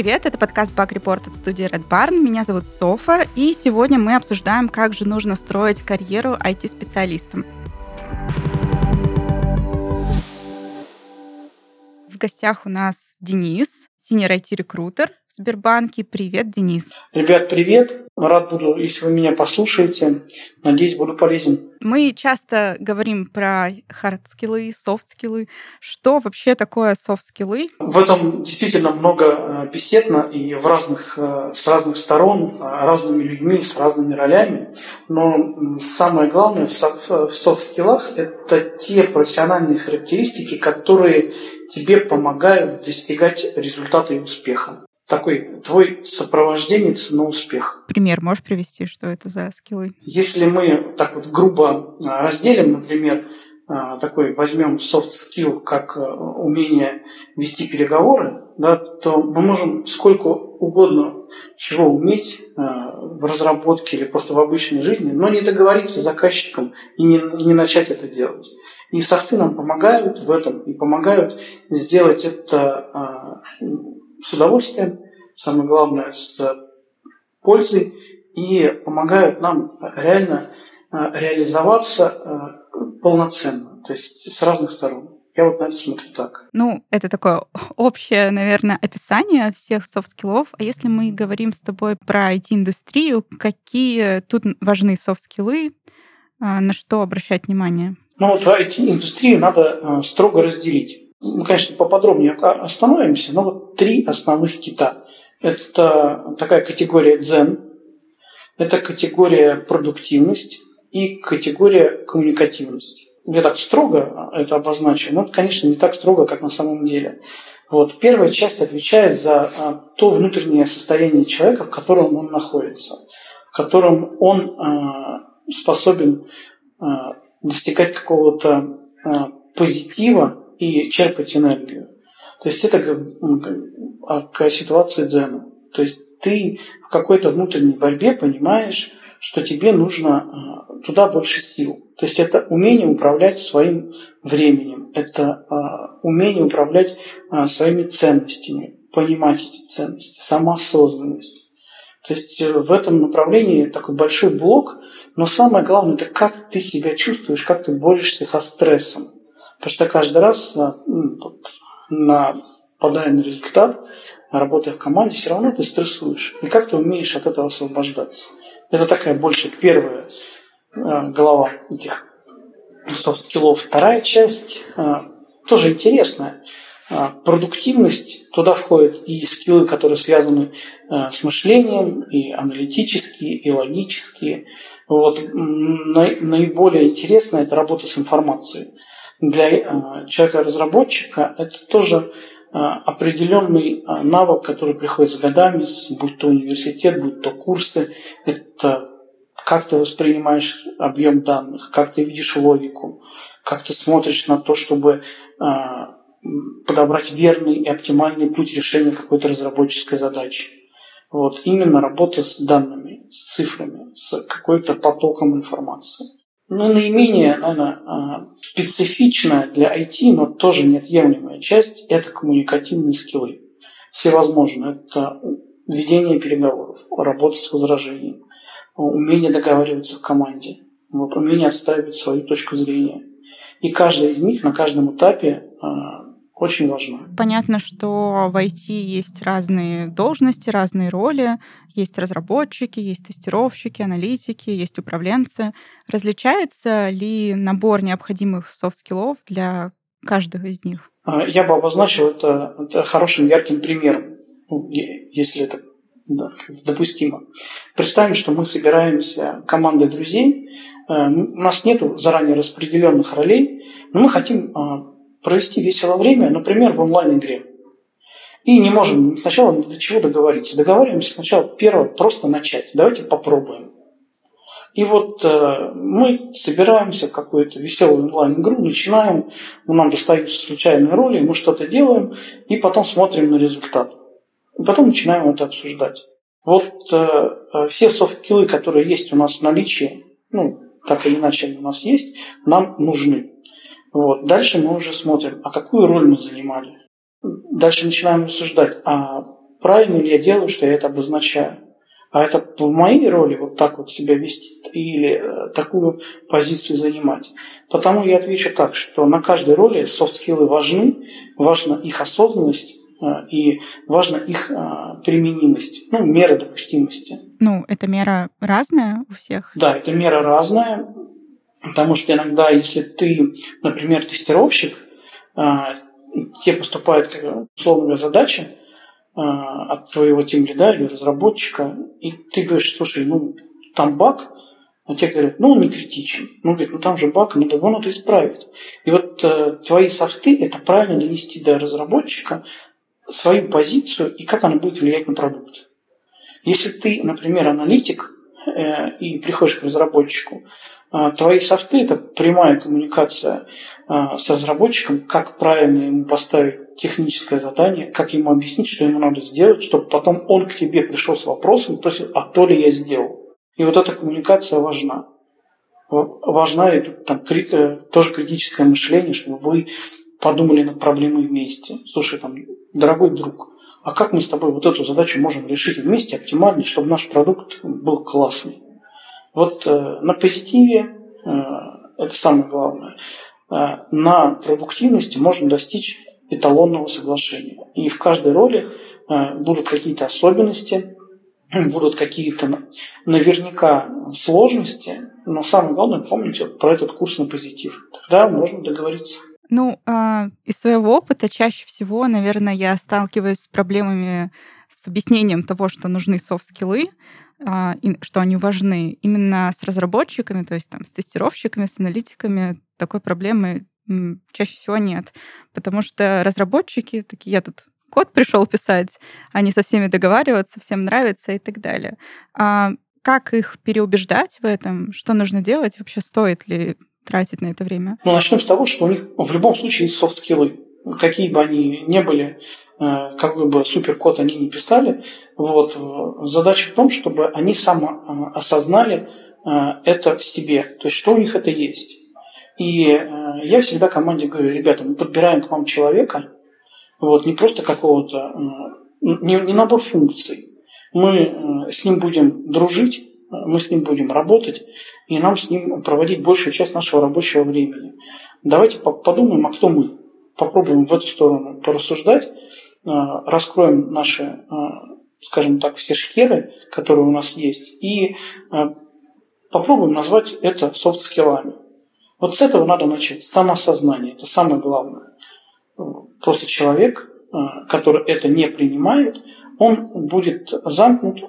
Привет, это подкаст Bug Report от студии Red Barn. Меня зовут Софа, и сегодня мы обсуждаем, как же нужно строить карьеру IT-специалистам. В гостях у нас Денис, senior IT-рекрутер в Сбербанке. Привет, Денис. Ребят, привет. Рад буду, если вы меня послушаете. Надеюсь, буду полезен. Мы часто говорим про хард-скиллы, софт-скиллы. Что вообще такое софт-скиллы? В этом действительно много э, беседно и в разных, э, с разных сторон, э, разными людьми, с разными ролями. Но самое главное в софт-скиллах – это те профессиональные характеристики, которые тебе помогают достигать результата и успеха такой твой сопровожденец на успех. Пример можешь привести, что это за скиллы? Если мы так вот грубо а, разделим, например, а, такой возьмем soft skill как а, умение вести переговоры, да, то мы можем сколько угодно чего уметь в разработке или просто в обычной жизни, но не договориться с заказчиком и не, не начать это делать. И софты нам помогают в этом и помогают сделать это с удовольствием, самое главное, с пользой и помогают нам реально э, реализоваться э, полноценно, то есть с разных сторон. Я вот на это смотрю так. Ну, это такое общее, наверное, описание всех софт-скиллов. А если мы говорим с тобой про IT-индустрию, какие тут важны софт-скиллы, э, на что обращать внимание? Ну, вот IT-индустрию надо строго разделить. Мы, конечно, поподробнее остановимся, но вот три основных кита. Это такая категория дзен, это категория продуктивность и категория коммуникативность. Я так строго это обозначу, но, конечно, не так строго, как на самом деле. Вот. Первая часть отвечает за а, то внутреннее состояние человека, в котором он находится, в котором он а, способен а, достигать какого-то позитива и черпать энергию. То есть это как, ну, как ситуация дзена. То есть ты в какой-то внутренней борьбе понимаешь, что тебе нужно а, туда больше сил. То есть это умение управлять своим временем, это а, умение управлять а, своими ценностями, понимать эти ценности, самоосознанность. То есть э, в этом направлении такой большой блок, но самое главное, это как ты себя чувствуешь, как ты борешься со стрессом. Потому что каждый раз, э, нападая на результат, работая в команде, все равно ты стрессуешь. И как ты умеешь от этого освобождаться? Это такая больше первая э, глава этих софт-скиллов. Вторая часть э, тоже интересная. Продуктивность, туда входят и скиллы, которые связаны с мышлением, и аналитические, и логические. Вот. Наиболее интересная – это работа с информацией для э, человека-разработчика это тоже э, определенный э, навык, который приходит с годами, будь то университет, будь то курсы. Это как ты воспринимаешь объем данных, как ты видишь логику, как ты смотришь на то, чтобы подобрать верный и оптимальный путь решения какой-то разработческой задачи. Вот. Именно работа с данными, с цифрами, с какой-то потоком информации. Ну, наименее, наверное, а, специфичная для IT, но тоже неотъемлемая часть – это коммуникативные скиллы. Всевозможные. Это ведение переговоров, работа с возражением, умение договариваться в команде, вот, умение отстаивать свою точку зрения. И каждая из них на каждом этапе а, очень важно. Понятно, что в IT есть разные должности, разные роли. Есть разработчики, есть тестировщики, аналитики, есть управленцы. Различается ли набор необходимых софт-скиллов для каждого из них? А, я бы обозначил это, это хорошим ярким примером, ну, если это да, допустимо. Представим, что мы собираемся командой друзей, э, у нас нет заранее распределенных ролей, но мы хотим а, провести весело время, например, в онлайн-игре. И не можем сначала до чего договориться. Договариваемся сначала первое, просто начать. Давайте попробуем. И вот э, мы собираемся в какую-то веселую онлайн-игру, начинаем, нам достаются случайные роли, мы что-то делаем, и потом смотрим на результат. И потом начинаем это обсуждать. Вот э, э все софт-скиллы, которые есть у нас в наличии, ну, так или иначе они у нас есть, нам нужны. Вот. Дальше мы уже смотрим, а какую роль мы занимали. Дальше начинаем рассуждать, а правильно ли я делаю, что я это обозначаю. А это в моей роли вот так вот себя вести или э, такую позицию занимать. Потому я отвечу так, что на каждой роли софт-скиллы важны, важна их осознанность, э, и важна их э, применимость, ну, мера допустимости. Ну, эта мера разная у всех? Да, эта мера разная, потому что иногда, если ты, например, тестировщик, тебе поступают, условно говоря, задачи, а, от твоего тимлида или разработчика, и ты говоришь, слушай, ну, там баг, а те говорят, ну, он не критичен. Ну, говорит, ну, там же баг, надо его надо исправить. И вот э, твои софты – это правильно донести до разработчика свою позицию и как она будет влиять на продукт. Если ты, например, аналитик э, и приходишь к разработчику, твои софты – это прямая коммуникация э, с разработчиком, как правильно ему поставить техническое задание, как ему объяснить, что ему надо сделать, чтобы потом он к тебе пришел с вопросом и спросил, а то ли я сделал. И вот эта коммуникация важна. Важна и там, э, тоже критическое мышление, чтобы вы подумали над проблемой вместе. Слушай, там, дорогой друг, а как мы с тобой вот эту задачу можем решить вместе оптимально, чтобы наш продукт был классный? Вот э, на позитиве э, это самое главное. Э, на продуктивности можно достичь эталонного соглашения. И в каждой роли будут какие-то особенности, будут какие-то наверняка сложности, но самое главное помните про этот курс на позитив. Тогда можно договориться. Ну, а, из своего опыта чаще всего, наверное, я сталкиваюсь с проблемами с объяснением того, что нужны софт-скиллы, а, что они важны именно с разработчиками, то есть там с тестировщиками, с аналитиками. Такой проблемы чаще всего нет. Потому что разработчики такие, я тут код пришел писать, они со всеми договариваться, всем нравится и так далее. А как их переубеждать в этом? Что нужно делать? Вообще стоит ли тратить на это время? Ну, начнем с того, что у них в любом случае есть софт-скиллы. Какие бы они ни были, какой бы суперкод они не писали, вот, задача в том, чтобы они самоосознали э, это в себе. То есть, что у них это есть. И э, я всегда команде говорю, ребята, мы подбираем к вам человека, вот, не просто какого-то, не, не набор функций. Мы э, с ним будем дружить, мы с ним будем работать, и нам с ним проводить большую часть нашего рабочего времени. Давайте подумаем, а кто мы. Попробуем в эту сторону порассуждать, э, раскроем наши, скажем так, все шхеры, которые у нас есть, и попробуем назвать это софт-скиллами. Вот с этого надо начать, самосознание, это самое главное. Просто человек, который это не принимает, он будет замкнут,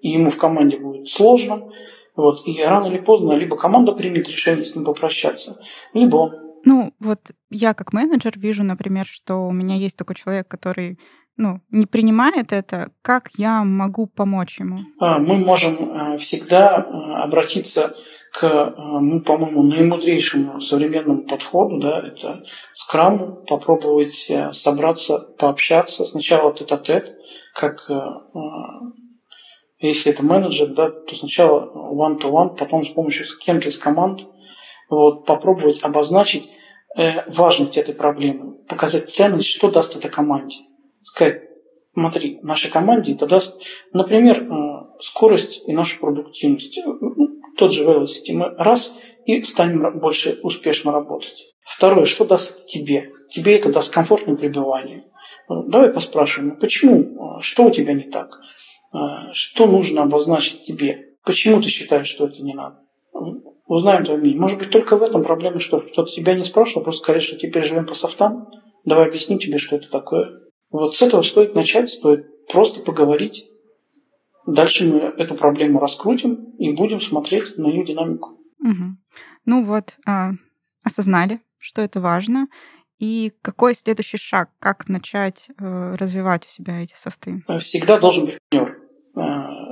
и ему в команде будет сложно, вот, и рано или поздно либо команда примет решение с ним попрощаться, либо он. Ну, вот я как менеджер вижу, например, что у меня есть такой человек, который ну, не принимает это, как я могу помочь ему? А, мы можем э, всегда э, обратиться к, э, ну, по-моему, наимудрейшему современному подходу, да, это скраму, попробовать собраться, пообщаться. Сначала тет-а-тет, как э, если это менеджер, да, то сначала one-to-one, потом с помощью кем-то из команд вот, попробовать обозначить важность этой проблемы, показать ценность, что даст этой команде. Сказать, смотри, нашей команде это даст, например, скорость и нашу продуктивность тот же velocity, мы раз и станем больше успешно работать. Второе, что даст тебе? Тебе это даст комфортное пребывание. Ну, давай поспрашиваем, ну, почему, что у тебя не так? Что нужно обозначить тебе? Почему ты считаешь, что это не надо? Узнаем твое мнение. Может быть, только в этом проблема, что кто-то тебя не спрашивал, просто сказали, что теперь живем по софтам. Давай объясним тебе, что это такое. Вот с этого стоит начать, стоит просто поговорить Дальше мы эту проблему раскрутим и будем смотреть на ее динамику. Угу. Ну вот, а, осознали, что это важно. И какой следующий шаг? Как начать э, развивать у себя эти софты? Всегда должен быть партнер.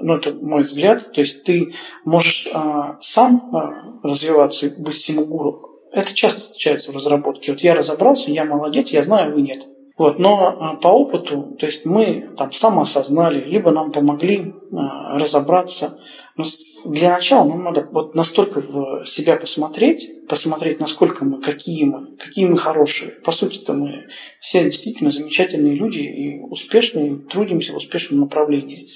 Ну, это мой взгляд. То есть ты можешь э, сам э, развиваться и быть всему гуру. Это часто встречается в разработке. Вот я разобрался, я молодец, я знаю, вы нет. Вот, но а, по опыту, то есть мы там самоосознали, либо нам помогли а, разобраться, Но для начала нам надо вот настолько в себя посмотреть, посмотреть, насколько мы, какие мы, какие мы хорошие. По сути-то мы все действительно замечательные люди и успешные, трудимся в успешном направлении.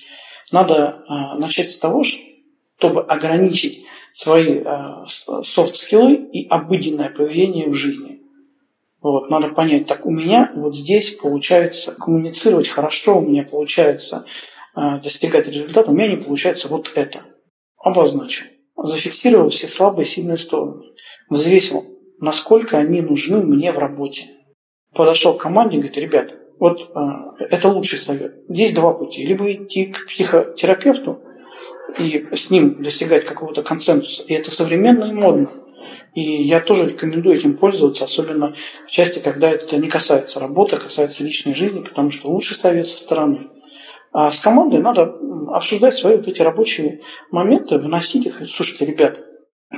Надо э, начать с того, чтобы ограничить свои э, софт-скиллы и обыденное поведение в жизни. Вот, надо понять, так у меня вот здесь получается коммуницировать хорошо, у меня получается э, достигать результата, у меня не получается вот это. Обозначил. Зафиксировал все слабые и сильные стороны. Взвесил, насколько они нужны мне в работе. Подошел к команде и говорит, ребят, вот э, это лучший совет. Есть два пути. Либо идти к психотерапевту и с ним достигать какого-то консенсуса. И это современно и модно. И я тоже рекомендую этим пользоваться, особенно в части, когда это не касается работы, а касается личной жизни, потому что лучший совет со стороны. А с командой надо обсуждать свои вот эти рабочие моменты, выносить их. Слушайте, ребят,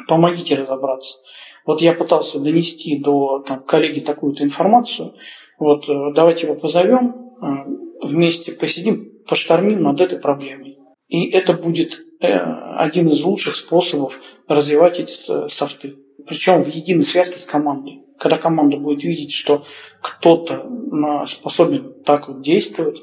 помогите разобраться. Вот я пытался донести до там, коллеги такую-то информацию. Вот э, давайте его позовем, э, вместе посидим, поштормим над этой проблемой. И это будет э, один из лучших способов развивать эти софты. Причем в единой связке с командой. Когда команда будет видеть, что кто-то способен так вот действовать,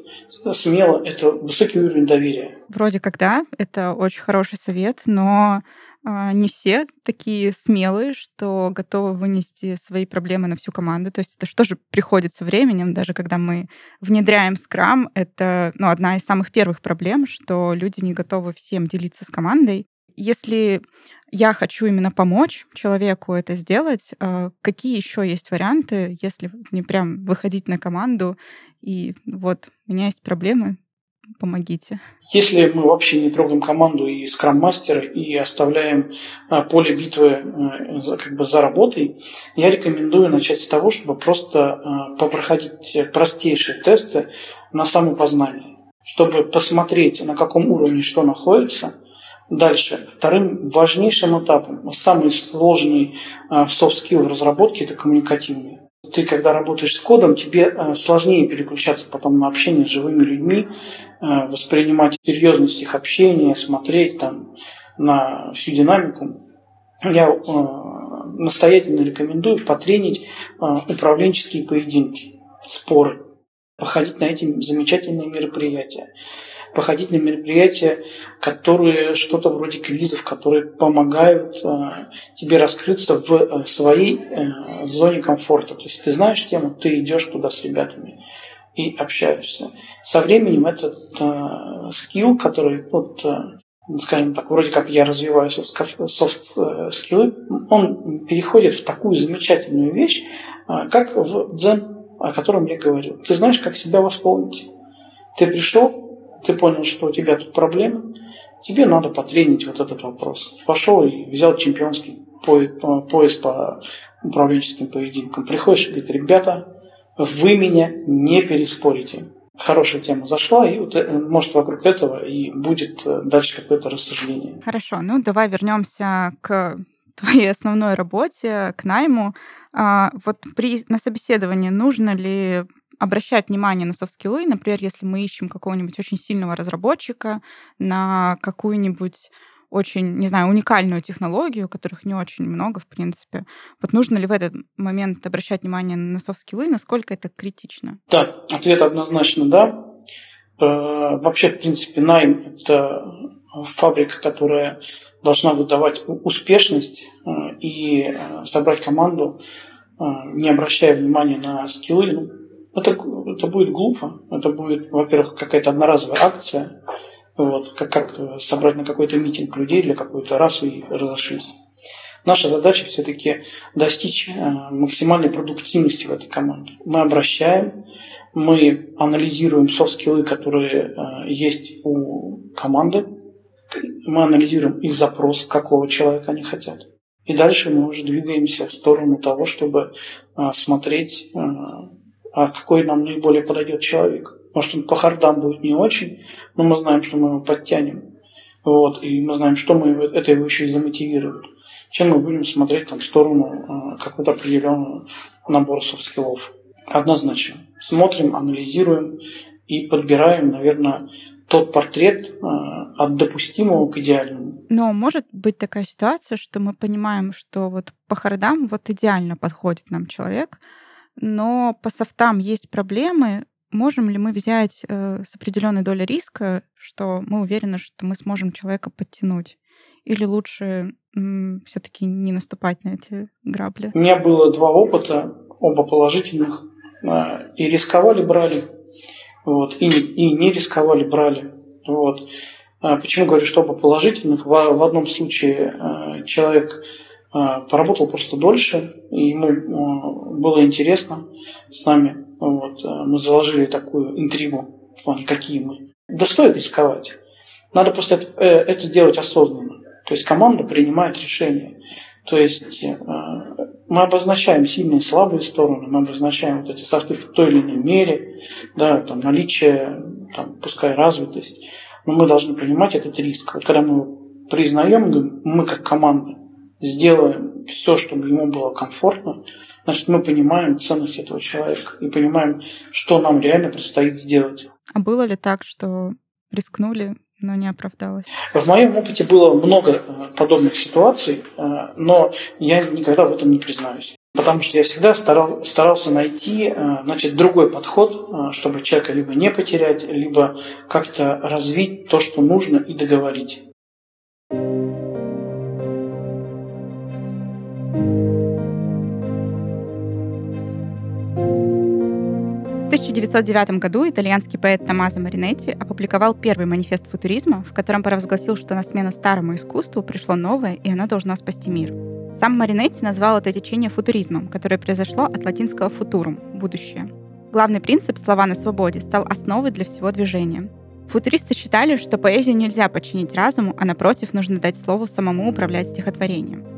смело, это высокий уровень доверия. Вроде как да, это очень хороший совет, но не все такие смелые, что готовы вынести свои проблемы на всю команду. То есть это что же приходит со временем, даже когда мы внедряем скрам, это ну, одна из самых первых проблем, что люди не готовы всем делиться с командой. Если я хочу именно помочь человеку это сделать, а, какие еще есть варианты, если не прям выходить на команду и вот у меня есть проблемы, помогите. Если мы вообще не трогаем команду и скрам-мастера и оставляем а, поле битвы э, как бы за работой, я рекомендую начать с того, чтобы просто а, попроходить простейшие тесты на самопознание, чтобы посмотреть, на каком уровне что находится. Дальше. Вторым важнейшим этапом, самый сложный а, soft skill в разработке – это коммуникативный ты, когда работаешь с кодом, тебе сложнее переключаться потом на общение с живыми людьми, воспринимать серьезность их общения, смотреть там на всю динамику. Я э, настоятельно рекомендую потренить управленческие поединки, споры, походить на эти замечательные мероприятия походить на мероприятия, которые что-то вроде квизов, которые помогают э, тебе раскрыться в э, своей э, зоне комфорта. То есть ты знаешь тему, ты идешь туда с ребятами и общаешься. Со временем этот э, скилл, который вот, э, скажем так, вроде как я развиваю софт-скиллы, он переходит в такую замечательную вещь, э, как в дзен, о котором я говорил. Ты знаешь, как себя восполнить. Ты пришел, ты понял, что у тебя тут проблемы, тебе надо потренить вот этот вопрос. Пошел и взял чемпионский пояс по управленческим поединкам. Приходишь и говорит, ребята, вы меня не переспорите. Хорошая тема зашла, и вот, э, может вокруг этого и будет э, дальше какое-то рассуждение. Хорошо, ну давай вернемся к твоей основной работе, к найму. А, вот при, на собеседовании нужно ли обращать внимание на софт-скиллы, например, если мы ищем какого-нибудь очень сильного разработчика на какую-нибудь очень, не знаю, уникальную технологию, которых не очень много, в принципе. Вот нужно ли в этот момент обращать внимание на софт-скиллы, насколько это критично? Да, ответ однозначно да. Э, вообще, в принципе, найм – это фабрика, которая должна выдавать успешность э, и э, собрать команду, не обращая внимания на скиллы. Ну, это, это будет глупо. Это будет, во-первых, какая-то одноразовая акция, вот, как, как э, собрать на какой-то митинг людей для какой-то расы и разошлись. Наша задача все-таки достичь э, максимальной продуктивности в этой команде. Мы обращаем, мы анализируем софт-скиллы, которые э, есть у команды, мы анализируем их запрос, какого человека они хотят. И дальше мы уже двигаемся в сторону того, чтобы смотреть а какой нам наиболее подойдет человек. Может, он по хардам будет не очень, но мы знаем, что мы его подтянем. Вот, и мы знаем, что мы это его еще и замотивирует. Чем мы будем смотреть там, в сторону э, какого-то определенного набора софт-скиллов. Однозначно. Смотрим, анализируем и подбираем, наверное, тот портрет э, от допустимого к идеальному. Но может быть такая ситуация, что мы понимаем, что вот по хардам вот идеально подходит нам человек, но по софтам есть проблемы, можем ли мы взять э, с определенной долей риска, что мы уверены, что мы сможем человека подтянуть? Или лучше все-таки не наступать на эти грабли? У меня было два опыта, оба положительных. Э, и рисковали, брали. Вот, и, и не рисковали, брали. Вот. А почему говорю, что оба положительных? В, в одном случае э, человек поработал просто дольше, и ему было интересно с нами. Вот. Мы заложили такую интригу, в плане, какие мы. Да стоит рисковать. Надо просто это, это сделать осознанно. То есть команда принимает решение. То есть мы обозначаем сильные и слабые стороны, мы обозначаем вот эти софты в той или иной мере, да, там, наличие, там, пускай развитость, но мы должны понимать этот риск. Вот когда мы признаем, говорим, мы как команда сделаем все, чтобы ему было комфортно, значит, мы понимаем ценность этого человека и понимаем, что нам реально предстоит сделать. А было ли так, что рискнули, но не оправдалось? В моем опыте было много э, подобных ситуаций, э, но я никогда в этом не признаюсь. Потому что я всегда старал, старался найти э, значит, другой подход, чтобы человека либо не потерять, либо как-то развить то, что нужно, и договорить. 1909 году итальянский поэт Томазо Маринетти опубликовал первый манифест футуризма, в котором провозгласил, что на смену старому искусству пришло новое, и оно должно спасти мир. Сам Маринетти назвал это течение футуризмом, которое произошло от латинского «футурум» — «будущее». Главный принцип «слова на свободе» стал основой для всего движения. Футуристы считали, что поэзию нельзя подчинить разуму, а напротив, нужно дать слову самому управлять стихотворением.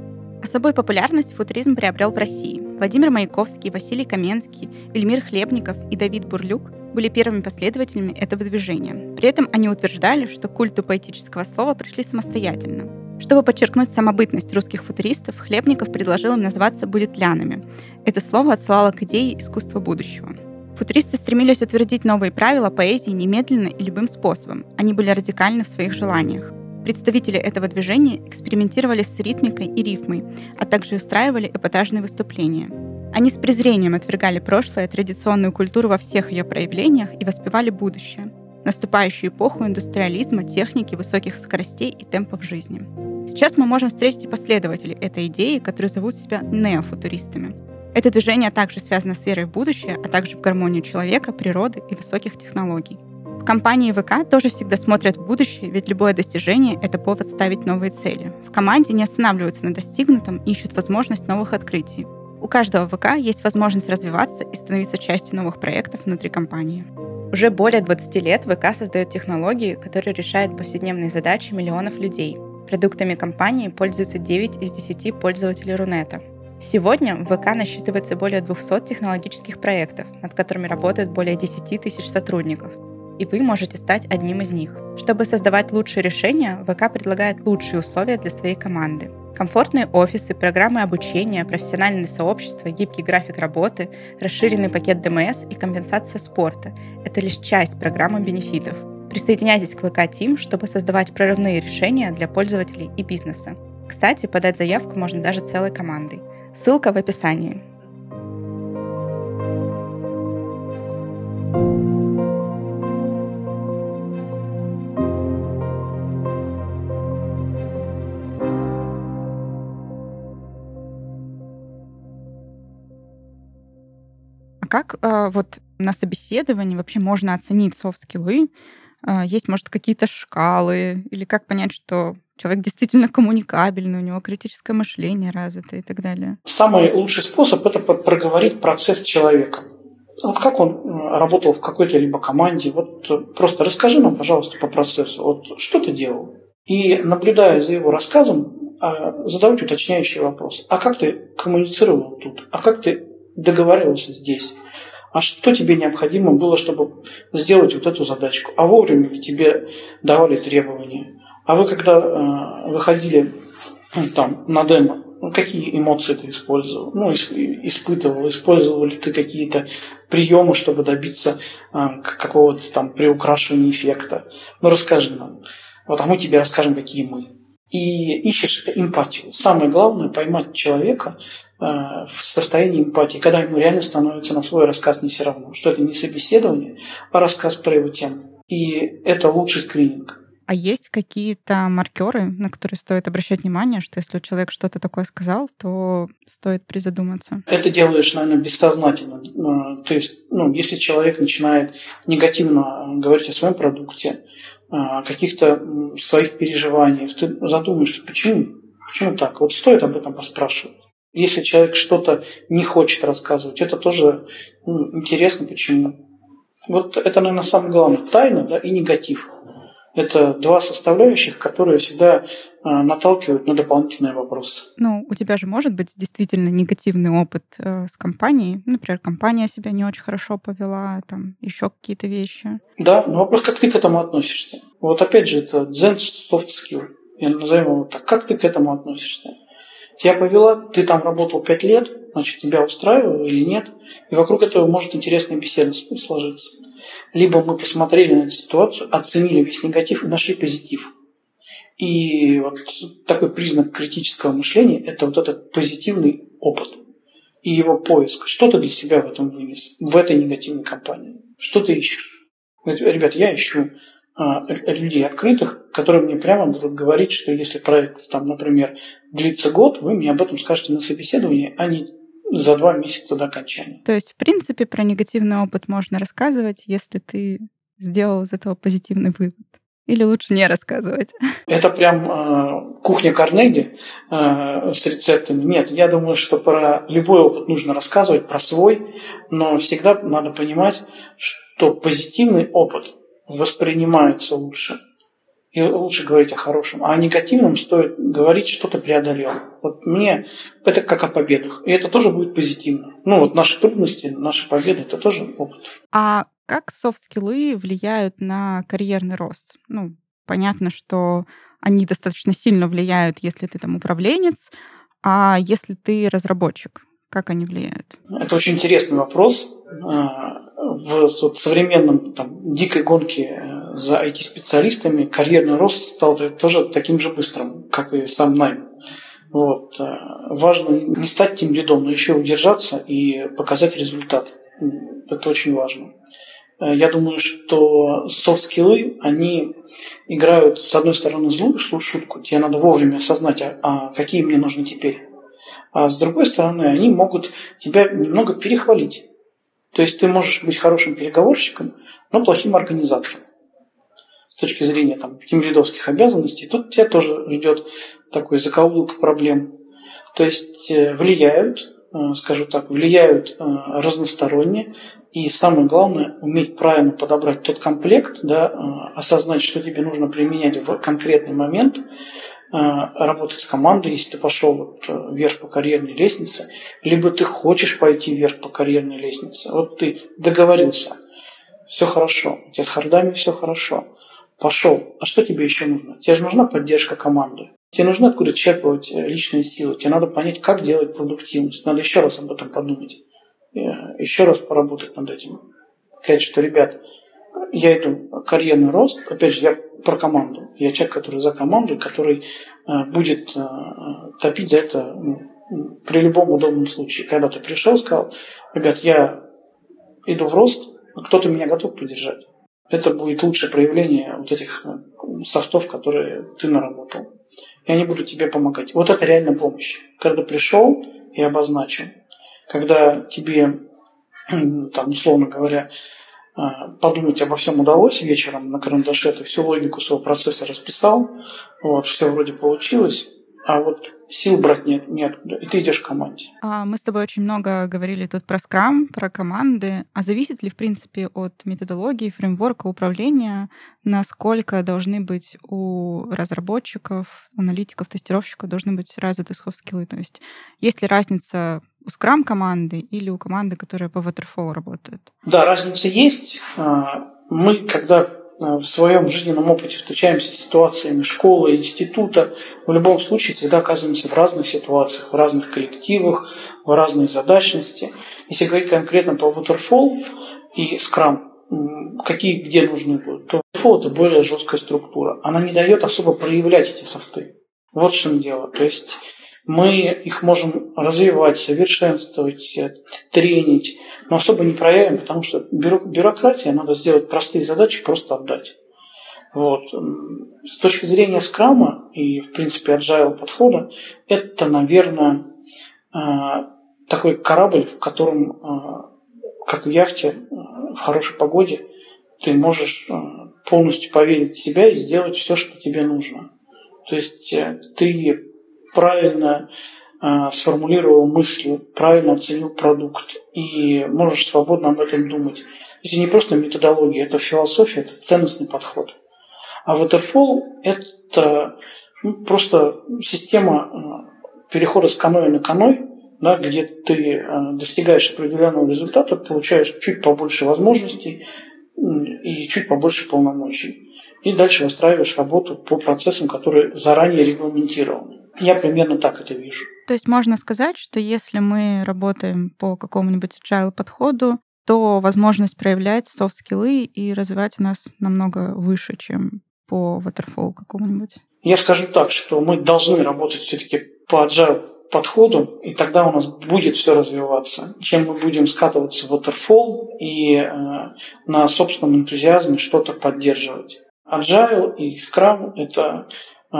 Особую популярность футуризм приобрел в России. Владимир Маяковский, Василий Каменский, Эльмир Хлебников и Давид Бурлюк были первыми последователями этого движения. При этом они утверждали, что к культу поэтического слова пришли самостоятельно. Чтобы подчеркнуть самобытность русских футуристов, Хлебников предложил им называться «будетлянами». Это слово отсылало к идее искусства будущего. Футуристы стремились утвердить новые правила поэзии немедленно и любым способом. Они были радикальны в своих желаниях. Представители этого движения экспериментировали с ритмикой и рифмой, а также устраивали эпатажные выступления. Они с презрением отвергали прошлое, традиционную культуру во всех ее проявлениях и воспевали будущее, наступающую эпоху индустриализма, техники, высоких скоростей и темпов жизни. Сейчас мы можем встретить последователей этой идеи, которые зовут себя неофутуристами. Это движение также связано с верой в будущее, а также в гармонию человека, природы и высоких технологий. Компании ВК тоже всегда смотрят в будущее, ведь любое достижение — это повод ставить новые цели. В команде не останавливаются на достигнутом и ищут возможность новых открытий. У каждого ВК есть возможность развиваться и становиться частью новых проектов внутри компании. Уже более 20 лет ВК создает технологии, которые решают повседневные задачи миллионов людей. Продуктами компании пользуются 9 из 10 пользователей Рунета. Сегодня в ВК насчитывается более 200 технологических проектов, над которыми работают более 10 тысяч сотрудников – и вы можете стать одним из них. Чтобы создавать лучшие решения, ВК предлагает лучшие условия для своей команды. Комфортные офисы, программы обучения, профессиональные сообщества, гибкий график работы, расширенный пакет ДМС и компенсация спорта – это лишь часть программы бенефитов. Присоединяйтесь к ВК Team, чтобы создавать прорывные решения для пользователей и бизнеса. Кстати, подать заявку можно даже целой командой. Ссылка в описании. Как э, вот на собеседовании вообще можно оценить софт-скиллы? Э, есть, может, какие-то шкалы? Или как понять, что человек действительно коммуникабельный, у него критическое мышление развито и так далее? Самый лучший способ – это проговорить процесс человека. Вот как он работал в какой-то либо команде, вот просто расскажи нам, пожалуйста, по процессу, вот что ты делал? И наблюдая за его рассказом, а, задавать уточняющий вопрос. А как ты коммуницировал тут? А как ты договаривался здесь? а что тебе необходимо было, чтобы сделать вот эту задачку, а вовремя тебе давали требования. А вы, когда э, выходили там на демо, ну, какие эмоции ты использовал, ну, испытывал, использовал ли ты какие-то приемы, чтобы добиться а, какого-то там приукрашивания эффекта. Ну, расскажи нам. Вот, а мы тебе расскажем, какие мы. И ищешь эмпатию. Самое главное – поймать человека э, в состоянии эмпатии, когда ему реально становится на свой рассказ не все равно, что это не собеседование, а рассказ про его тему. И это лучший скрининг. А есть какие-то маркеры, на которые стоит обращать внимание, что если человек что-то такое сказал, то стоит призадуматься? Это делаешь, наверное, бессознательно. Э, то есть, ну, если человек начинает негативно говорить о своем продукте, о каких-то своих переживаниях, ты задумаешься, почему? Почему так? Вот стоит об этом поспрашивать. Если человек что-то не хочет рассказывать, это тоже ну, интересно, почему. Вот это, наверное, самое главное. Тайна да, и негатив. Это два составляющих, которые всегда э, наталкивают на дополнительные вопросы. Ну, у тебя же может быть действительно негативный опыт э, с компанией. Например, компания себя не очень хорошо повела, там еще какие-то вещи. Да, но вопрос, как ты к этому относишься. Вот опять же, это Zen Soft Skill. Я назову его так. Как ты к этому относишься? Тебя повела, ты там работал пять лет, значит, тебя устраивало или нет. И вокруг этого может интересная беседа сложиться. Либо мы посмотрели на эту ситуацию, оценили весь негатив и нашли позитив. И вот такой признак критического мышления – это вот этот позитивный опыт и его поиск. Что ты для себя в этом вынес, в этой негативной компании? Что ты ищешь? Ребят, я ищу людей открытых, которые мне прямо будут говорить, что если проект, там, например, длится год, вы мне об этом скажете на собеседовании, а не за два месяца до окончания. То есть, в принципе, про негативный опыт можно рассказывать, если ты сделал из этого позитивный вывод. Или лучше не рассказывать? Это прям э, кухня Карнеги э, с рецептами. Нет, я думаю, что про любой опыт нужно рассказывать, про свой, но всегда надо понимать, что позитивный опыт воспринимается лучше и лучше говорить о хорошем. А о негативном стоит говорить, что то преодолел. Вот мне это как о победах. И это тоже будет позитивно. Ну вот наши трудности, наши победы, это тоже опыт. А как софт-скиллы влияют на карьерный рост? Ну, понятно, что они достаточно сильно влияют, если ты там управленец, а если ты разработчик. Как они влияют? Это очень интересный вопрос. А, в современном там, дикой гонке э, за IT-специалистами карьерный рост стал тоже таким же быстрым, как и сам найм. Вот. Э, важно не стать тем лидом, но еще удержаться и показать результат. Это очень важно. Э, я думаю, что софт-скиллы, они играют, с одной стороны, злую шутку. Тебе надо вовремя осознать, а, а какие мне нужны теперь. А с другой стороны, они могут тебя немного перехвалить. То есть ты можешь быть хорошим переговорщиком, но плохим организатором. С точки зрения там, тимлидовских обязанностей, тут тебя тоже ждет такой закоулок проблем. То есть э, влияют, э, скажу так, влияют э, разносторонне. И самое главное, уметь правильно подобрать тот комплект, да, осознать, что тебе нужно применять в конкретный момент – работать с командой, если ты пошел вот э, вверх по карьерной лестнице, либо ты хочешь пойти вверх по карьерной лестнице. Вот ты договорился, все хорошо, у тебя с хардами все хорошо, пошел. А что тебе еще нужно? Тебе же нужна поддержка команды. Тебе нужно откуда черпать э, личные силы. Тебе надо понять, как делать продуктивность. Надо еще раз об этом подумать. Еще раз поработать над этим. Сказать, что, ребят, я иду карьерный рост, опять же, я про команду. Я человек, который за команду, который э, будет э, топить за это ну, при любом удобном случае. Когда ты пришел, сказал, ребят, я иду в рост, кто-то меня готов поддержать. Это будет лучшее проявление вот этих э, софтов, которые ты наработал. И они будут тебе помогать. Вот это реально помощь. Когда пришел и обозначил, когда тебе, там, условно говоря, подумать обо всем удалось вечером на карандаше, ты всю логику своего процесса расписал, вот, все вроде получилось, а вот сил брать нет, нет, и ты идешь в команде. А мы с тобой очень много говорили тут про скрам, про команды. А зависит ли, в принципе, от методологии, фреймворка управления, насколько должны быть у разработчиков, аналитиков, тестировщиков должны быть развиты софт-скиллы? То есть есть ли разница у скрам команды или у команды, которая по waterfall работает? Да, разница есть. А, мы, когда в своем жизненном опыте встречаемся с ситуациями школы, института, в любом случае всегда оказываемся в разных ситуациях, в разных коллективах, в разной задачности. Если говорить конкретно по Waterfall и Scrum, какие где нужны будут, то Waterfall – это более жесткая структура. Она не дает особо проявлять эти софты. Вот в чем дело. То есть мы их можем развивать, совершенствовать, тренить, но особо не проявим, потому что бюрократия, надо сделать простые задачи, просто отдать. Вот. С точки зрения скрама и, в принципе, agile подхода, это, наверное, а, такой корабль, в котором, а, как в яхте, в хорошей погоде, ты можешь полностью поверить в себя и сделать все, что тебе нужно. То есть э, ты правильно э, сформулировал мысли, правильно оценил продукт и можешь свободно об этом думать. Это не просто методология, это философия, это ценностный подход. А Waterfall – это ну, просто система э, перехода с каноэ на каной, да, где ты э, достигаешь определенного результата, получаешь чуть побольше возможностей и чуть побольше полномочий. И дальше выстраиваешь работу по процессам, которые заранее регламентированы. Я примерно так это вижу. То есть можно сказать, что если мы работаем по какому-нибудь agile подходу, то возможность проявлять софт-скиллы и развивать у нас намного выше, чем по waterfall какому-нибудь. Я скажу так, что мы должны работать все-таки по agile подходу, и тогда у нас будет все развиваться. Чем мы будем скатываться в waterfall и э, на собственном энтузиазме что-то поддерживать. Agile и Scrum – это э,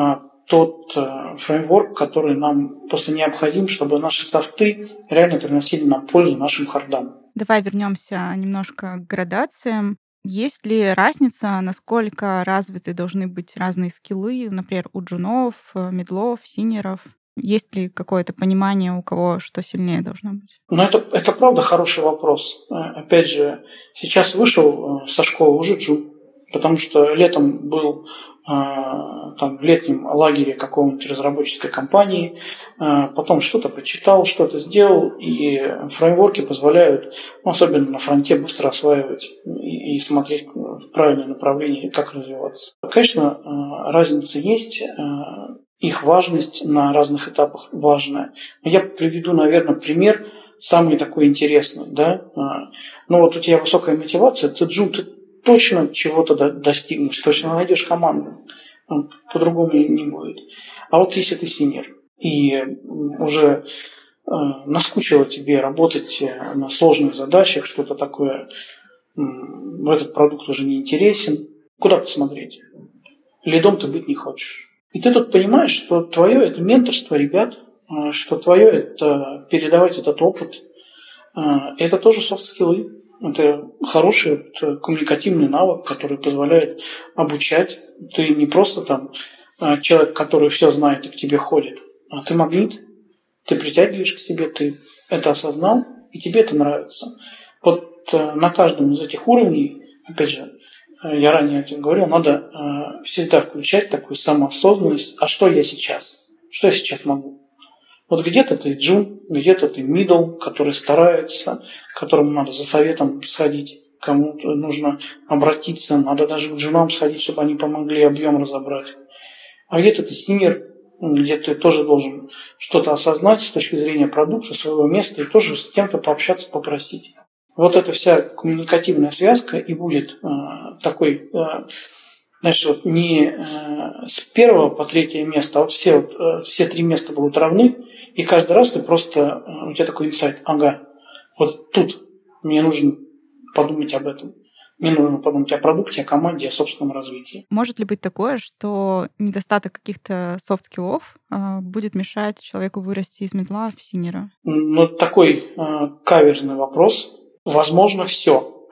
тот э, фреймворк, который нам просто необходим, чтобы наши софты реально приносили нам пользу нашим хардам. Давай вернемся немножко к градациям. Есть ли разница, насколько развиты должны быть разные скиллы, например, у джунов, мидлов, сеньоров? Есть ли какое-то понимание, у кого что сильнее должно быть? Ну, это, это правда хороший вопрос. Э, опять же, сейчас вышел э, со школы уже джун, потому что летом был там, в летнем лагере какого-нибудь разработческой компании, а, потом что-то почитал, что-то сделал, и фреймворки позволяют, ну, особенно на фронте, быстро осваивать и, смотреть в правильное направление, как развиваться. Конечно, а, разница есть, их важность на разных этапах важная. Я приведу, наверное, пример самый такой интересный. Да? Ну вот у тебя высокая мотивация, ты джун, ты точно чего-то достигнешь, точно найдешь команду. По-другому не будет. А вот если ты синер и уже э, наскучило тебе работать э, на сложных задачах, что-то такое, в этот продукт уже не интересен, куда посмотреть? Лидом ты быть не хочешь. И ты тут понимаешь, что твое это менторство ребят, э, что твое это передавать этот опыт, это тоже софт-скиллы. Это хороший это коммуникативный навык, который позволяет обучать. Ты не просто там а, человек, который все знает и к тебе ходит, а ты магнит, ты притягиваешь к себе, ты это осознал, и тебе это нравится. Вот э, на каждом из этих уровней, опять же, э, я ранее этим говорил, надо э, всегда включать такую самоосознанность, а что я сейчас, что я сейчас могу. Вот где-то ты джун, где-то ты мидл, который старается, которому надо за советом сходить, кому нужно обратиться, надо даже к джунам сходить, чтобы они помогли объем разобрать. А где-то ты сеньор, где ты тоже должен что-то осознать с точки зрения продукта, своего места, и тоже с кем-то пообщаться, попросить. Вот эта вся коммуникативная связка и будет э, такой э, Значит, вот не э, с первого по третье место, а вот все, вот, э, все три места будут равны, и каждый раз ты просто, э, у тебя такой инсайт, ага, вот тут мне нужно подумать об этом. Мне нужно подумать о продукте, о команде, о собственном развитии. Может ли быть такое, что недостаток каких-то софт-скиллов э, будет мешать человеку вырасти из мидла в сеньора? Ну, такой э, каверзный вопрос. Возможно, все.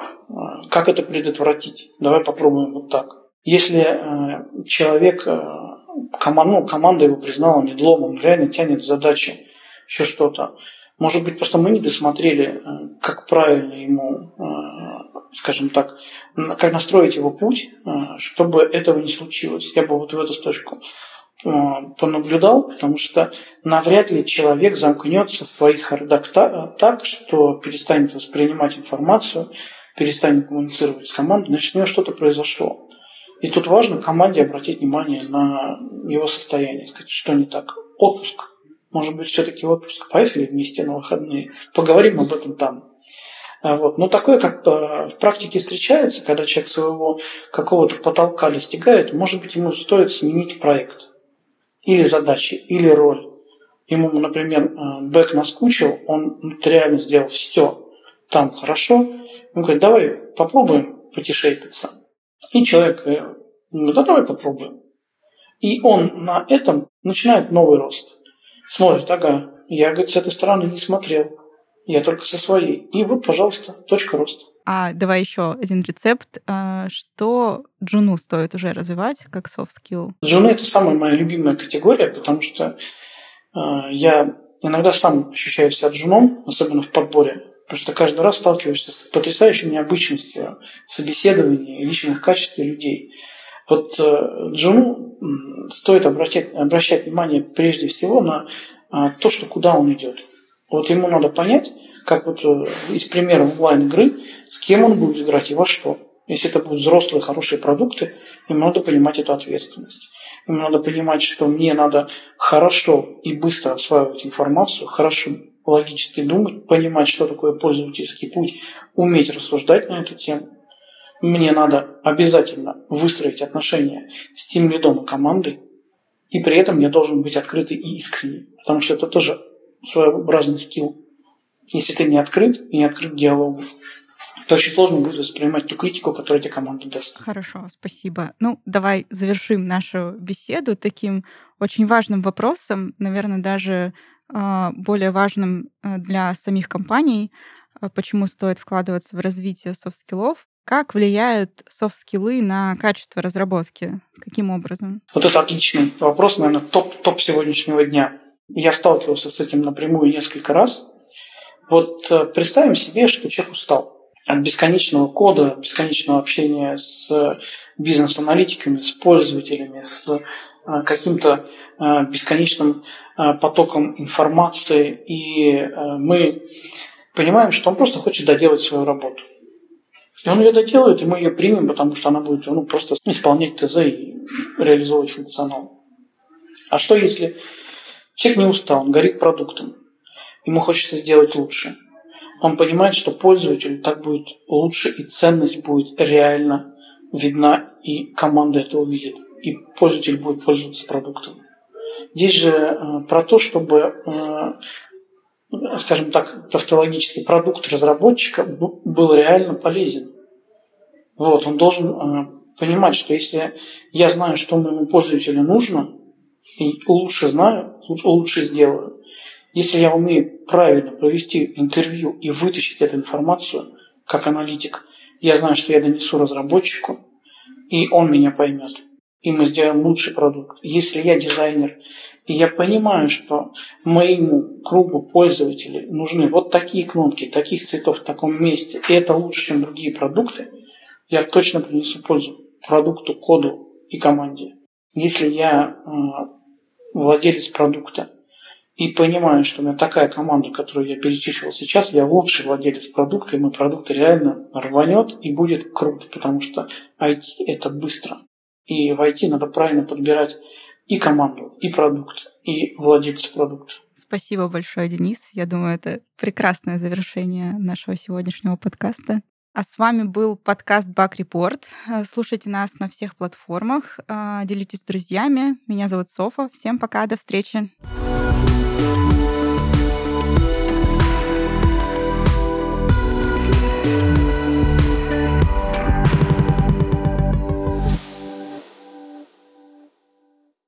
Как это предотвратить? Давай попробуем вот так. Если э, человек, э, ну, команда его признала медлом, он реально тянет задачи, еще что-то. Может быть, просто мы не досмотрели, э, как правильно ему, скажем так, как настроить его путь, чтобы этого не случилось. Я бы вот в эту точку понаблюдал, потому что навряд ли человек замкнется в своих родах так, что перестанет воспринимать информацию, перестанет коммуницировать с командой, него что-то произошло. И тут важно команде обратить внимание на его состояние, сказать, что не так. Отпуск. Может быть, все-таки отпуск. Поехали вместе на выходные. Поговорим об этом там. А вот. Но такое, как в практике встречается, когда человек своего какого-то потолка достигает, может быть, ему стоит сменить проект. Или задачи, или роль. Ему, например, э, бэк наскучил, он реально сделал все там хорошо. Он говорит, давай попробуем потишейпиться. И человек говорит, ну да давай попробуем. И он на этом начинает новый рост. Смотрит, ага, я, говорит, с этой стороны не смотрел. Я только со своей. И вот, пожалуйста, точка роста. А давай еще один рецепт. А, что джуну стоит уже развивать как soft skill? Джуны – это самая моя любимая категория, потому что а, я иногда сам ощущаю себя джуном, особенно в подборе, потому что каждый раз сталкиваешься с потрясающей необычностью собеседования и личных качеств людей. Вот э, джуну стоит обращать, обращать внимание прежде всего на а, то, что куда он идет. Вот ему надо понять, как вот э, из примера онлайн-игры, с кем он будет играть и во что. Если это будут взрослые, хорошие продукты, ему надо понимать эту ответственность. Ему надо понимать, что мне надо хорошо и быстро осваивать информацию, хорошо логически думать, понимать, что такое пользовательский путь, уметь рассуждать на эту тему. Мне надо обязательно выстроить отношения с тем лидом и командой, и при этом я должен быть открытый и искренний, потому что это тоже своеобразный скилл. Если ты не открыт и не открыт диалогу, то очень сложно будет воспринимать ту критику, которую тебе команда даст. Хорошо, спасибо. Ну, давай завершим нашу беседу таким очень важным вопросом, наверное, даже более важным э, для самих компаний, э, почему стоит вкладываться в развитие софт-скиллов. Как влияют софт-скиллы на качество разработки? Каким образом? Вот это отличный вопрос, наверное, топ, топ сегодняшнего дня. Я сталкивался с этим напрямую несколько раз. Вот э, представим себе, что человек устал от бесконечного кода, бесконечного общения с бизнес-аналитиками, с пользователями, с э, каким-то бесконечным потоком информации. И мы понимаем, что он просто хочет доделать свою работу. И он ее доделает, и мы ее примем, потому что она будет ну, просто исполнять ТЗ и реализовывать функционал. А что если Человек не устал, он горит продуктом. Ему хочется сделать лучше. Он понимает, что пользователю так будет лучше, и ценность будет реально видна, и команда это увидит, и пользователь будет пользоваться продуктом. Здесь же э, про то, чтобы, э, скажем так, тавтологический продукт разработчика был реально полезен. Вот, он должен э, понимать, что если я знаю, что моему пользователю нужно, и лучше знаю, лучше сделаю. Если я умею правильно провести интервью и вытащить эту информацию, как аналитик, я знаю, что я донесу разработчику, и он меня поймет. И мы сделаем лучший продукт. Если я дизайнер, и я понимаю, что моему кругу пользователей нужны вот такие кнопки, таких цветов в таком месте, и это лучше, чем другие продукты, я точно принесу пользу продукту, коду и команде. Если я э, владелец продукта. И понимаю, что у меня такая команда, которую я перечислил сейчас, я лучший владелец продукта, и мой продукт реально рванет и будет круто, потому что IT – это быстро. И в IT надо правильно подбирать и команду, и продукт, и владельца продукта. Спасибо большое, Денис. Я думаю, это прекрасное завершение нашего сегодняшнего подкаста. А с вами был подкаст Бак Report. Слушайте нас на всех платформах, делитесь с друзьями. Меня зовут Софа. Всем пока, до встречи.